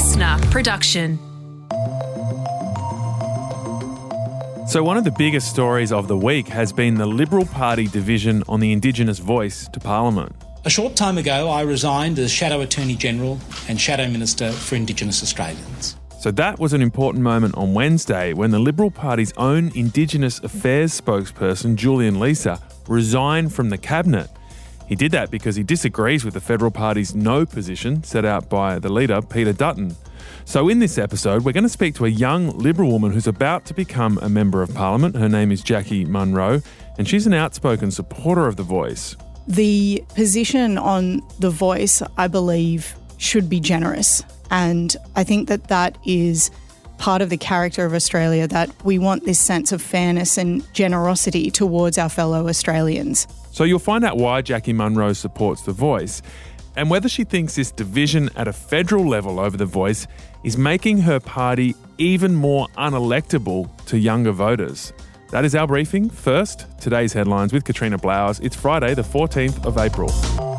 listener production. So, one of the biggest stories of the week has been the Liberal Party division on the Indigenous voice to Parliament. A short time ago, I resigned as Shadow Attorney General and Shadow Minister for Indigenous Australians. So, that was an important moment on Wednesday when the Liberal Party's own Indigenous Affairs spokesperson, Julian Leeser, resigned from the Cabinet. He did that because he disagrees with the Federal Party's no position set out by the leader, Peter Dutton. So, in this episode, we're going to speak to a young Liberal woman who's about to become a Member of Parliament. Her name is Jacqui Munro, and she's an outspoken supporter of The Voice. The position on The Voice, I believe, should be generous. And I think that that is part of the character of Australia that we want this sense of fairness and generosity towards our fellow Australians. So you'll find out why Jacqui Munro supports The Voice and whether she thinks this division at a federal level over The Voice is making her party even more unelectable to younger voters. That is our briefing. First, today's headlines with Katrina Blowers. It's Friday, the 14th of April.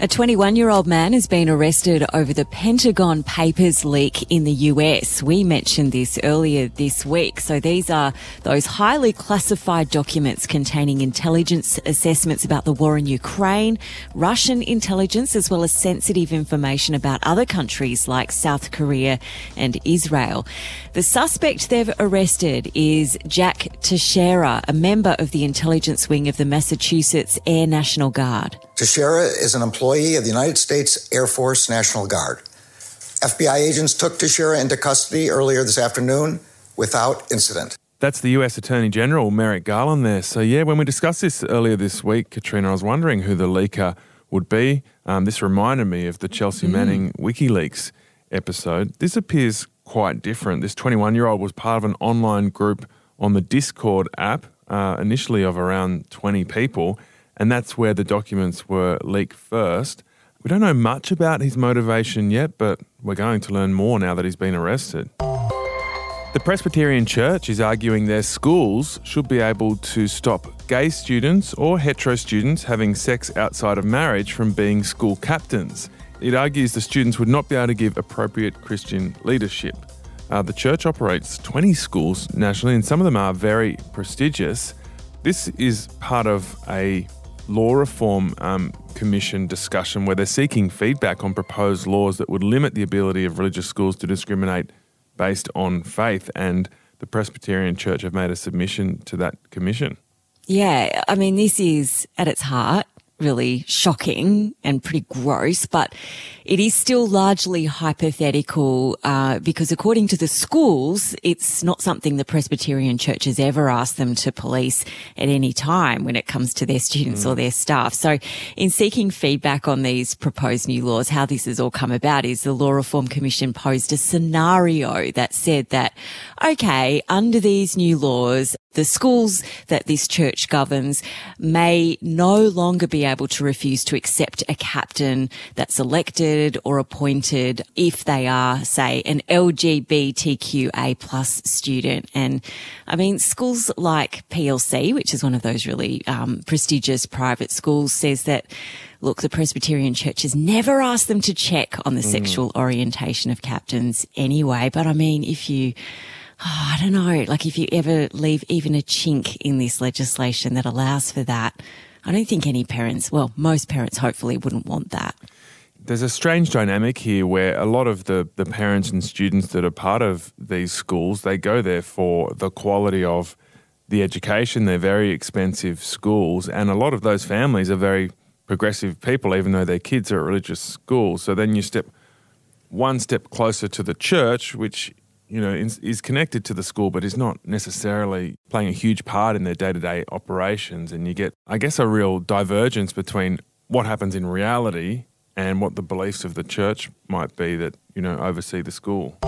A 21 year old man has been arrested over the Pentagon Papers leak in the US. We mentioned this earlier this week. So these are those highly classified documents containing intelligence assessments about the war in Ukraine, Russian intelligence, as well as sensitive information about other countries like South Korea and Israel. The suspect they've arrested is Jack Teixeira, a member of the intelligence wing of the Massachusetts Air National Guard. Teixeira is an employee of the United States Air Force National Guard. FBI agents took Teixeira into custody earlier this afternoon without incident. That's the US Attorney General Merrick Garland there. So, yeah, when we discussed this earlier this week, Katrina, I was wondering who the leaker would be. Um, this reminded me of the Chelsea Manning WikiLeaks episode. This appears quite different. This 21 year old was part of an online group on the Discord app, uh, initially of around 20 people and that's where the documents were leaked first. We don't know much about his motivation yet, but we're going to learn more now that he's been arrested. The Presbyterian Church is arguing their schools should be able to stop gay students or hetero students having sex outside of marriage from being school captains. It argues the students would not be able to give appropriate Christian leadership. Uh, the church operates 20 schools nationally, and some of them are very prestigious. This is part of a law reform um, commission discussion where they're seeking feedback on proposed laws that would limit the ability of religious schools to discriminate based on faith. And the Presbyterian Church have made a submission to that commission. Yeah, I mean, this is at its heart really shocking and pretty gross, but it is still largely hypothetical uh, because according to the schools, it's not something the Presbyterian Church has ever asked them to police at any time when it comes to their students mm. or their staff. So in seeking feedback on these proposed new laws, how this has all come about is the Law Reform Commission posed a scenario that said that, okay, under these new laws, the schools that this church governs may no longer be able to refuse to accept a captain that's elected or appointed if they are, say, an LGBTQA plus student. And I mean, schools like PLC, which is one of those really um, prestigious private schools, says that look, the Presbyterian Church has never asked them to check on the mm. sexual orientation of captains anyway. But I mean, if you oh, I don't know, like if you ever leave even a chink in this legislation that allows for that, I don't think any parents, well, most parents hopefully wouldn't want that. There's a strange dynamic here where a lot of the, the parents and students that are part of these schools, they go there for the quality of the education. They're very expensive schools, and a lot of those families are very progressive people, even though their kids are at religious schools. So then you step one step closer to the church, which you know, is, is, connected to the school, but is not necessarily playing a huge part in their day to day operations. And you get, I guess, a real divergence between what happens in reality and what the beliefs of the church might be that, you know, oversee the school.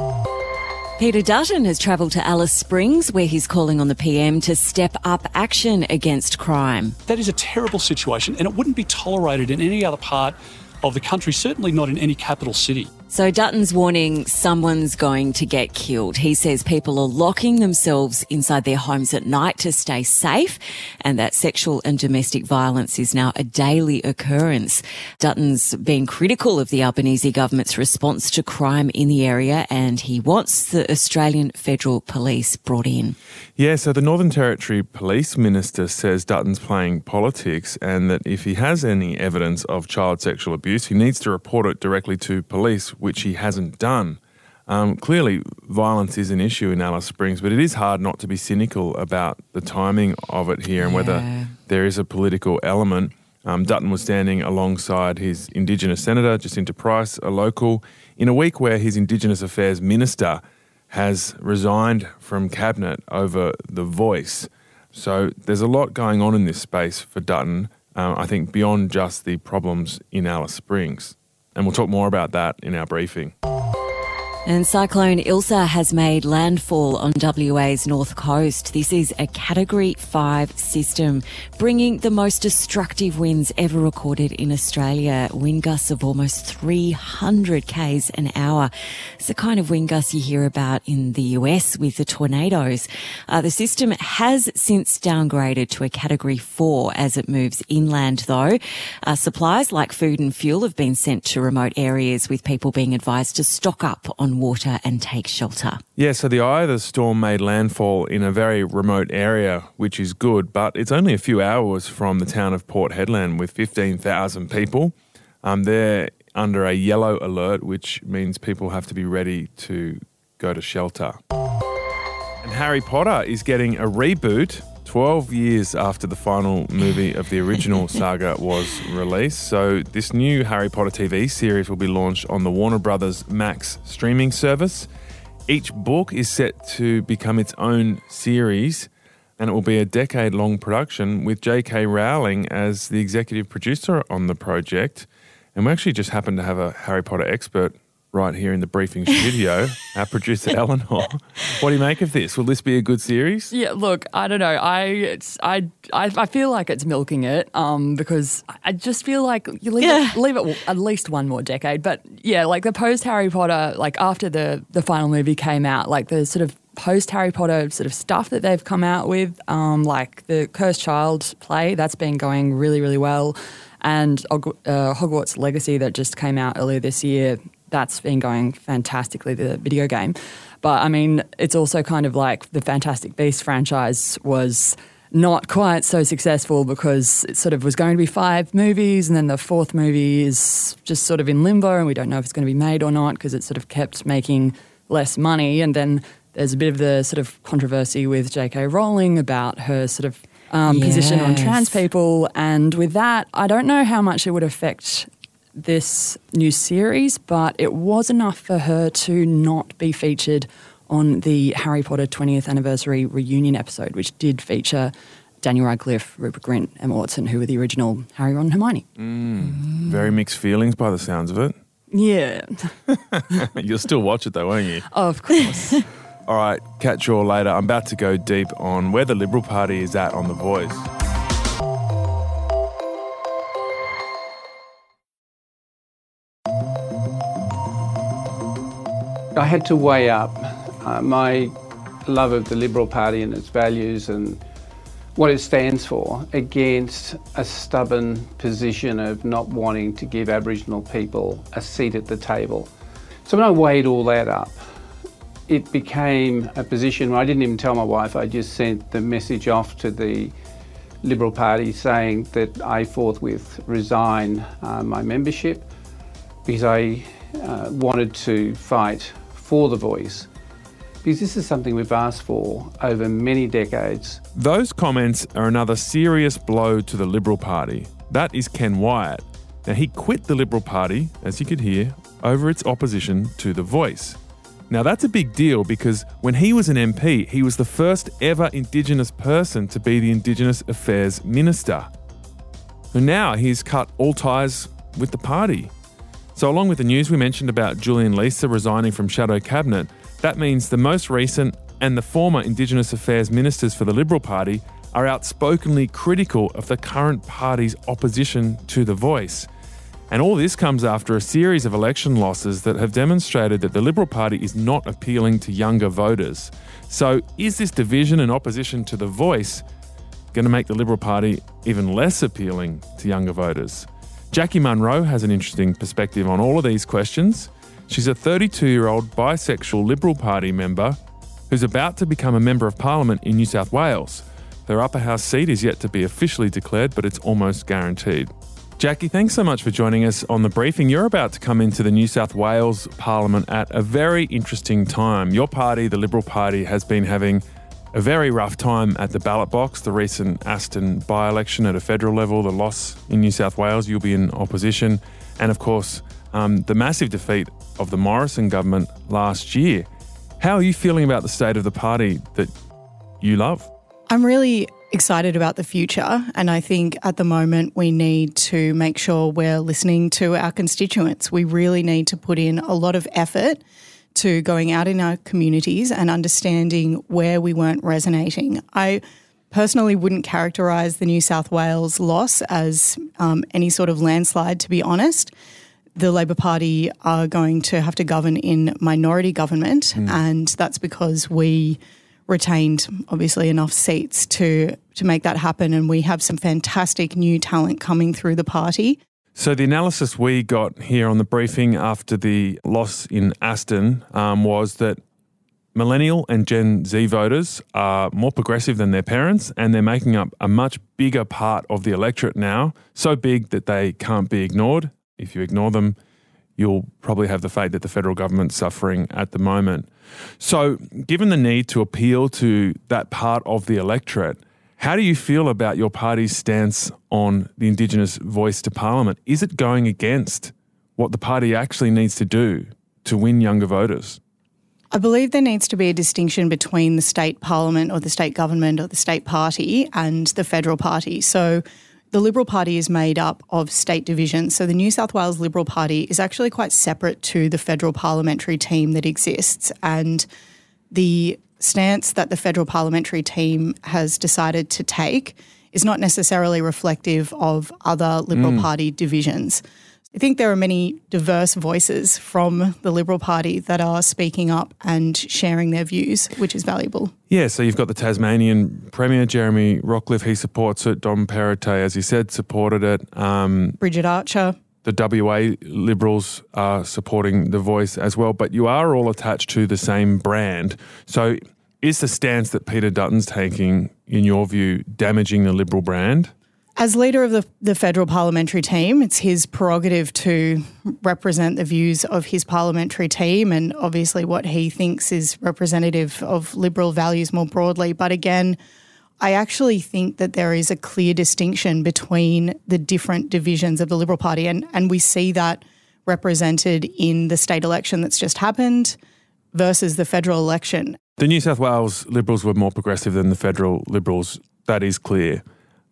Peter Dutton has travelled to Alice Springs, where he's calling on the PM to step up action against crime. That is a terrible situation, and it wouldn't be tolerated in any other part of the country, certainly not in any capital city. So Dutton's warning someone's going to get killed. He says people are locking themselves inside their homes at night to stay safe and that sexual and domestic violence is now a daily occurrence. Dutton's been critical of the Albanese government's response to crime in the area and he wants the Australian Federal Police brought in. Yeah, so the Northern Territory Police Minister says Dutton's playing politics and that if he has any evidence of child sexual abuse, he needs to report it directly to police which he hasn't done. Um, clearly, violence is an issue in Alice Springs, but it is hard not to be cynical about the timing of it here and whether there is a political element. Um, Dutton was standing alongside his Indigenous Senator, Jacinta Price, a local, in a week where his Indigenous Affairs Minister has resigned from Cabinet over the voice. So there's a lot going on in this space for Dutton, um, I think, beyond just the problems in Alice Springs. And we'll talk more about that in our briefing. And Cyclone Ilsa has made landfall on WA's north coast. This is a Category 5 system, bringing the most destructive winds ever recorded in Australia. Wind gusts of almost 300 k's an hour. It's the kind of wind gusts you hear about in the US with the tornadoes. Uh, the system has since downgraded to a Category 4 as it moves inland, though. Uh, supplies like food and fuel have been sent to remote areas, with people being advised to stock up on water and take shelter. Yeah, so the eye of the storm made landfall in a very remote area, which is good, but it's only a few hours from the town of Port Hedland with 15,000 people. Um, they're under a yellow alert, which means people have to be ready to go to shelter. And Harry Potter is getting a reboot 12 years after the final movie of the original saga was released. So, this new Harry Potter TV series will be launched on the Warner Brothers Max streaming service. Each book is set to become its own series, and it will be a decade long production with J.K. Rowling as the executive producer on the project. And we actually just happened to have a Harry Potter expert right here in the briefing studio, our producer Eleanor. What do you make of this? Will this be a good series? Yeah, look, I don't know. I it's, I, I I feel like it's milking it um, because I just feel like you leave Yeah. it leave it at least one more decade. But yeah, like the post Harry Potter, like after the the final movie came out, like the sort of post Harry Potter sort of stuff that they've come out with, um, like the Cursed Child play, that's been going really really well, and uh, Hogwarts Legacy that just came out earlier this year. That's been going fantastically, the video game. But I mean, it's also kind of like the Fantastic Beasts franchise was not quite so successful because it sort of was going to be five movies, and then the fourth movie is just sort of in limbo, and we don't know if it's going to be made or not because it sort of kept making less money. And then there's a bit of the sort of controversy with J.K. Rowling about her sort of um, position on trans people, and with that, I don't know how much it would affect this new series, but it was enough for her to not be featured on the Harry Potter 20th anniversary reunion episode, which did feature Daniel Radcliffe, Rupert Grint, Emma Watson, who were the original Harry, Ron, and Hermione. Mm. Very mixed feelings by the sounds of it. Yeah, You'll still watch it though, won't you? Oh, of course. All right, catch you all later. I'm about to go deep on where the Liberal Party is at on The Voice. I had to weigh up uh, my love of the Liberal Party and its values and what it stands for against a stubborn position of not wanting to give Aboriginal people a seat at the table. So when I weighed all that up, it became a position where I didn't even tell my wife, I just sent the message off to the Liberal Party saying that I forthwith resign uh, my membership because I uh, wanted to fight for the voice. Because this is something we've asked for over many decades. Those comments are another serious blow to the Liberal Party. That is Ken Wyatt. Now, he quit the Liberal Party, as you could hear, over its opposition to The Voice. Now, that's a big deal because when he was an MP, he was the first ever Indigenous person to be the Indigenous Affairs Minister. And now he's cut all ties with the party. So, along with the news we mentioned about Julian Leeser resigning from Shadow Cabinet, that means the most recent and the former Indigenous Affairs ministers for the Liberal Party are outspokenly critical of the current party's opposition to the voice. And all this comes after a series of election losses that have demonstrated that the Liberal Party is not appealing to younger voters. So, is this division and opposition to the voice going to make the Liberal Party even less appealing to younger voters? Jacqui Munro has an interesting perspective on all of these questions. She's a 32 year old bisexual Liberal Party member who's about to become a Member of Parliament in New South Wales. Her upper house seat is yet to be officially declared, but it's almost guaranteed. Jacqui, thanks so much for joining us on the briefing. You're about to come into the New South Wales Parliament at a very interesting time. Your party, the Liberal Party, has been having a very rough time at the ballot box. The recent Aston by election at a federal level, the loss in New South Wales, you'll be in opposition, and of course, um, the massive defeat of the Morrison government last year. How are you feeling about the state of the party that you love? I'm really excited about the future. And I think at the moment we need to make sure we're listening to our constituents. We really need to put in a lot of effort to going out in our communities and understanding where we weren't resonating. I personally wouldn't characterise the New South Wales loss as um, any sort of landslide, to be honest. The Labor Party are going to have to govern in minority government, mm. and that's because we retained obviously enough seats to to make that happen and we have some fantastic new talent coming through the party. So the analysis we got here on the briefing after the loss in Aston um, was that millennial and Gen Z voters are more progressive than their parents and they're making up a much bigger part of the electorate now, so big that they can't be ignored. If you ignore them, you'll probably have the fate that the federal government's suffering at the moment. So, given the need to appeal to that part of the electorate, how do you feel about your party's stance on the Indigenous voice to Parliament? Is it going against what the party actually needs to do to win younger voters? I believe there needs to be a distinction between the state parliament or the state government or the state party and the federal party. So, the Liberal Party is made up of state divisions. So the New South Wales Liberal Party is actually quite separate to the federal parliamentary team that exists. And the stance that the federal parliamentary team has decided to take is not necessarily reflective of other Liberal mm. Party divisions. I think there are many diverse voices from the Liberal Party that are speaking up and sharing their views, which is valuable. Yeah, so you've got the Tasmanian Premier, Jeremy Rockliff, he supports it. Dom Perrottet, as he said, supported it. Um, Bridget Archer. The WA Liberals are supporting the voice as well, but you are all attached to the same brand. So is the stance that Peter Dutton's taking, in your view, damaging the Liberal brand? As leader of the, the federal parliamentary team, it's his prerogative to represent the views of his parliamentary team and obviously what he thinks is representative of Liberal values more broadly. But again, I actually think that there is a clear distinction between the different divisions of the Liberal Party, and, and we see that represented in the state election that's just happened versus the federal election. The New South Wales Liberals were more progressive than the federal Liberals, that is clear.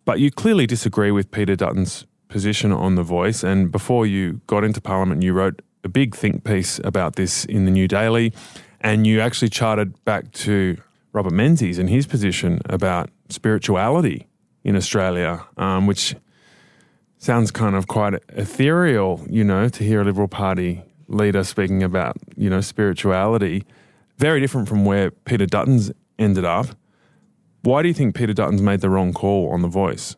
But you clearly disagree with Peter Dutton's position on the voice. And before you got into Parliament, you wrote a big think piece about this in the New Daily. And you actually charted back to Robert Menzies and his position about spirituality in Australia, um, which sounds kind of quite ethereal, you know, to hear a Liberal Party leader speaking about, you know, spirituality. Very different from where Peter Dutton's ended up. Why do you think Peter Dutton's made the wrong call on The Voice?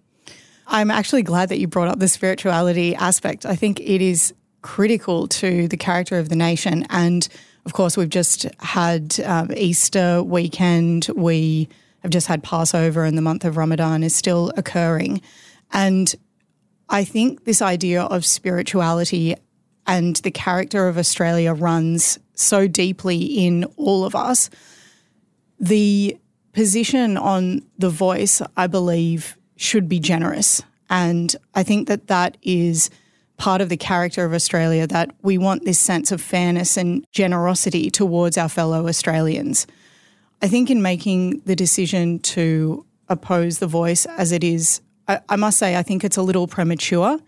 I'm actually glad that you brought up the spirituality aspect. I think it is critical to the character of the nation. And of course, we've just had um, Easter weekend. We have just had Passover, and the month of Ramadan is still occurring. And I think this idea of spirituality and the character of Australia runs so deeply in all of us. The position on the voice, I believe, should be generous. And I think that that is part of the character of Australia that we want this sense of fairness and generosity towards our fellow Australians. I think in making the decision to oppose the voice as it is, I, I must say, I think it's a little premature.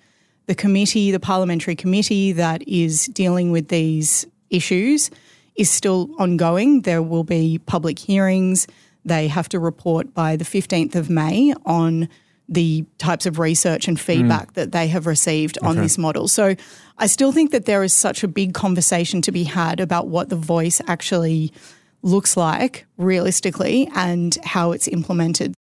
The committee, the parliamentary committee that is dealing with these issues, is still ongoing. There will be public hearings. They have to report by the 15th of May on the types of research and feedback mm. that they have received on this model. So I still think that there is such a big conversation to be had about what the voice actually looks like realistically and how it's implemented.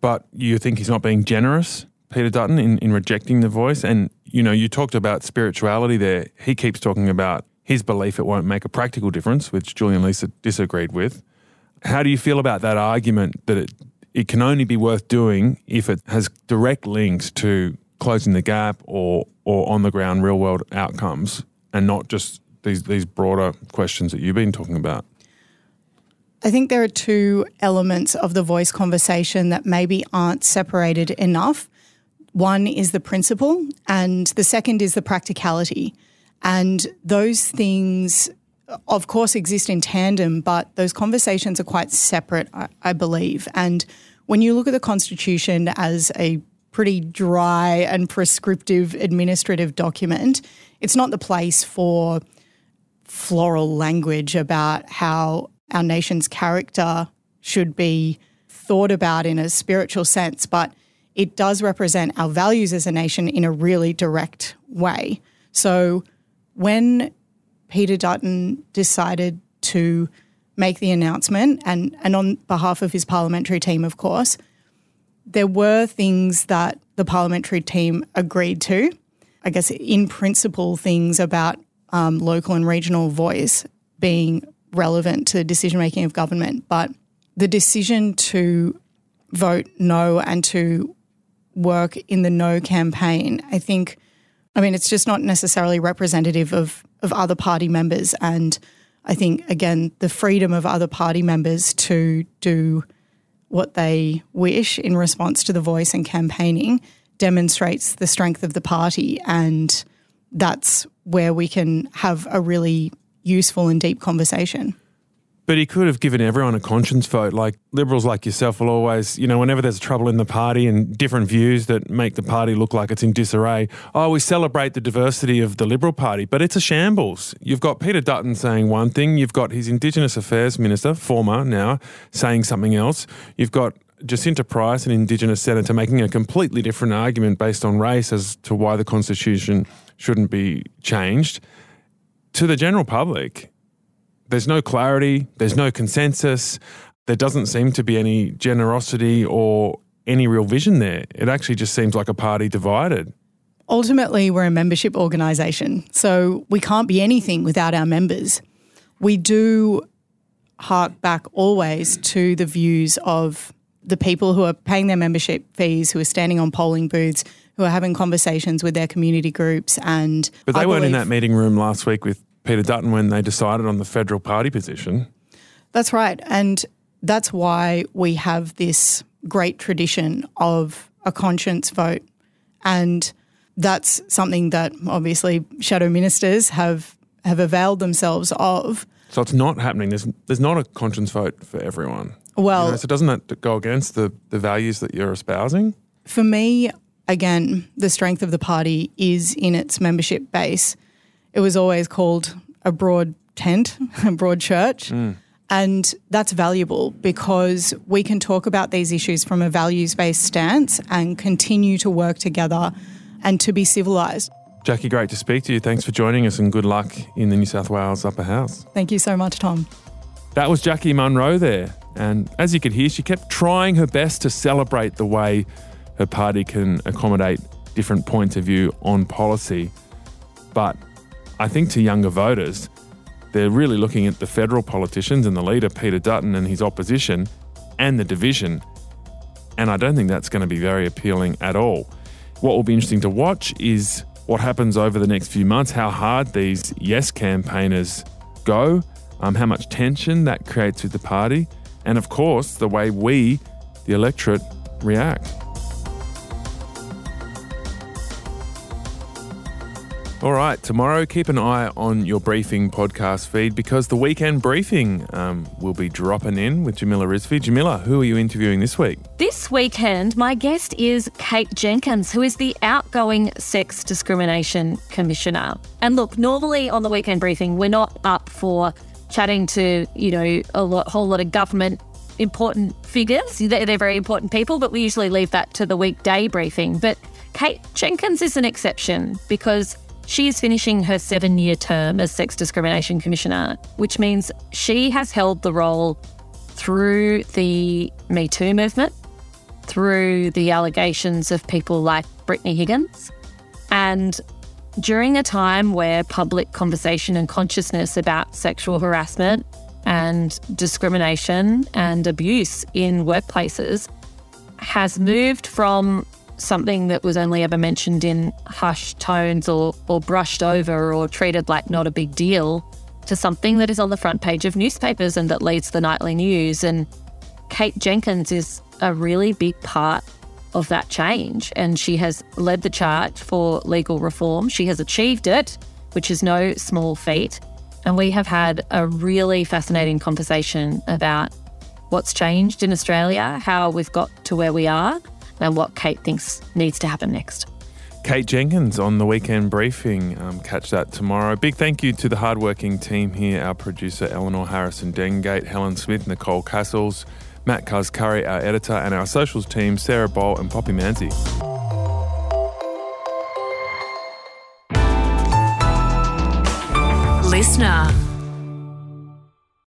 But you think he's not being generous, Peter Dutton, in, in rejecting the voice? And, you know, you talked about spirituality there. He keeps talking about his belief it won't make a practical difference, which Julian Leeser disagreed with. How do you feel about that argument that it it can only be worth doing if it has direct links to closing the gap or or on the ground real world outcomes and not just these these broader questions that you've been talking about? I think there are two elements of the voice conversation that maybe aren't separated enough. One is the principle, and the second is the practicality. And those things, of course, exist in tandem, but those conversations are quite separate, I, I believe. And when you look at the Constitution as a pretty dry and prescriptive administrative document, it's not the place for floral language about how our nation's character should be thought about in a spiritual sense, but it does represent our values as a nation in a really direct way. So when Peter Dutton decided to make the announcement, and, and on behalf of his parliamentary team, of course, there were things that the parliamentary team agreed to. I guess, in principle, things about um, local and regional voice being relevant to decision making of government. But the decision to vote no and to work in the no campaign, I think I mean, it's just not necessarily representative of, of other party members. And I think, again, the freedom of other party members to do what they wish in response to the voice and campaigning demonstrates the strength of the party. And that's where we can have a really useful and deep conversation. But he could have given everyone a conscience vote. Like liberals like yourself will always, you know, whenever there's trouble in the party and different views that make the party look like it's in disarray, oh, we celebrate the diversity of the Liberal Party, but it's a shambles. You've got Peter Dutton saying one thing, you've got his Indigenous Affairs Minister, former now, saying something else. You've got Jacinta Price, an Indigenous senator, making a completely different argument based on race as to why the Constitution shouldn't be changed. To the general public, there's no clarity, there's no consensus, there doesn't seem to be any generosity or any real vision there. It actually just seems like a party divided. Ultimately, we're a membership organisation, so we can't be anything without our members. We do hark back always to the views of the people who are paying their membership fees, who are standing on polling booths, who are having conversations with their community groups, and but they I weren't in that meeting room last week with Peter Dutton when they decided on the federal party position. That's right. And that's why we have this great tradition of a conscience vote. And that's something that obviously shadow ministers have have availed themselves of. So it's not happening. There's there's not a conscience vote for everyone. Well, you know, so doesn't that go against the, the values that you're espousing? For me, again, the strength of the party is in its membership base it was always called a broad tent, a broad church. Mm. And that's valuable because we can talk about these issues from a values based stance and continue to work together and to be civilised. Jacqui, great to speak to you. Thanks for joining us and good luck in the New South Wales Upper House. Thank you so much, Tom. That was Jacqui Munro there. And as you could hear, she kept trying her best to celebrate the way her party can accommodate different points of view on policy. But I think to younger voters, they're really looking at the federal politicians and the leader, Peter Dutton, and his opposition, and the division. And I don't think that's going to be very appealing at all. What will be interesting to watch is what happens over the next few months, how hard these yes campaigners go, um, how much tension that creates with the party, and of course, the way we, the electorate, react. All right, tomorrow keep an eye on your briefing podcast feed because the weekend briefing um, will be dropping in with Jamila Rizvi. Jamila, who are you interviewing this week? This weekend, my guest is Kate Jenkins, who is the outgoing Sex Discrimination Commissioner. And look, normally on the weekend briefing, we're not up for chatting to, you know, a lot, whole lot of government important figures. They're, they're very important people, but we usually leave that to the weekday briefing. But Kate Jenkins is an exception because she is finishing her seven year term as Sex Discrimination Commissioner, which means she has held the role through the Me Too movement, through the allegations of people like Brittany Higgins, and during a time where public conversation and consciousness about sexual harassment and discrimination and abuse in workplaces has moved from something that was only ever mentioned in hushed tones or, or brushed over or treated like not a big deal to something that is on the front page of newspapers and that leads the nightly news. And Kate Jenkins is a really big part of that change. And she has led the charge for legal reform. She has achieved it, which is no small feat. And we have had a really fascinating conversation about what's changed in Australia, how we've got to where we are, and what Kate thinks needs to happen next. Kate Jenkins on the weekend briefing. Um, catch that tomorrow. Big thank you to the hardworking team here our producer Eleanor Harrison Dengate, Helen Smith, Nicole Castles, Matt Cuzcurry, our editor, and our socials team Sarah Bowl and Poppy Manzi. Listener.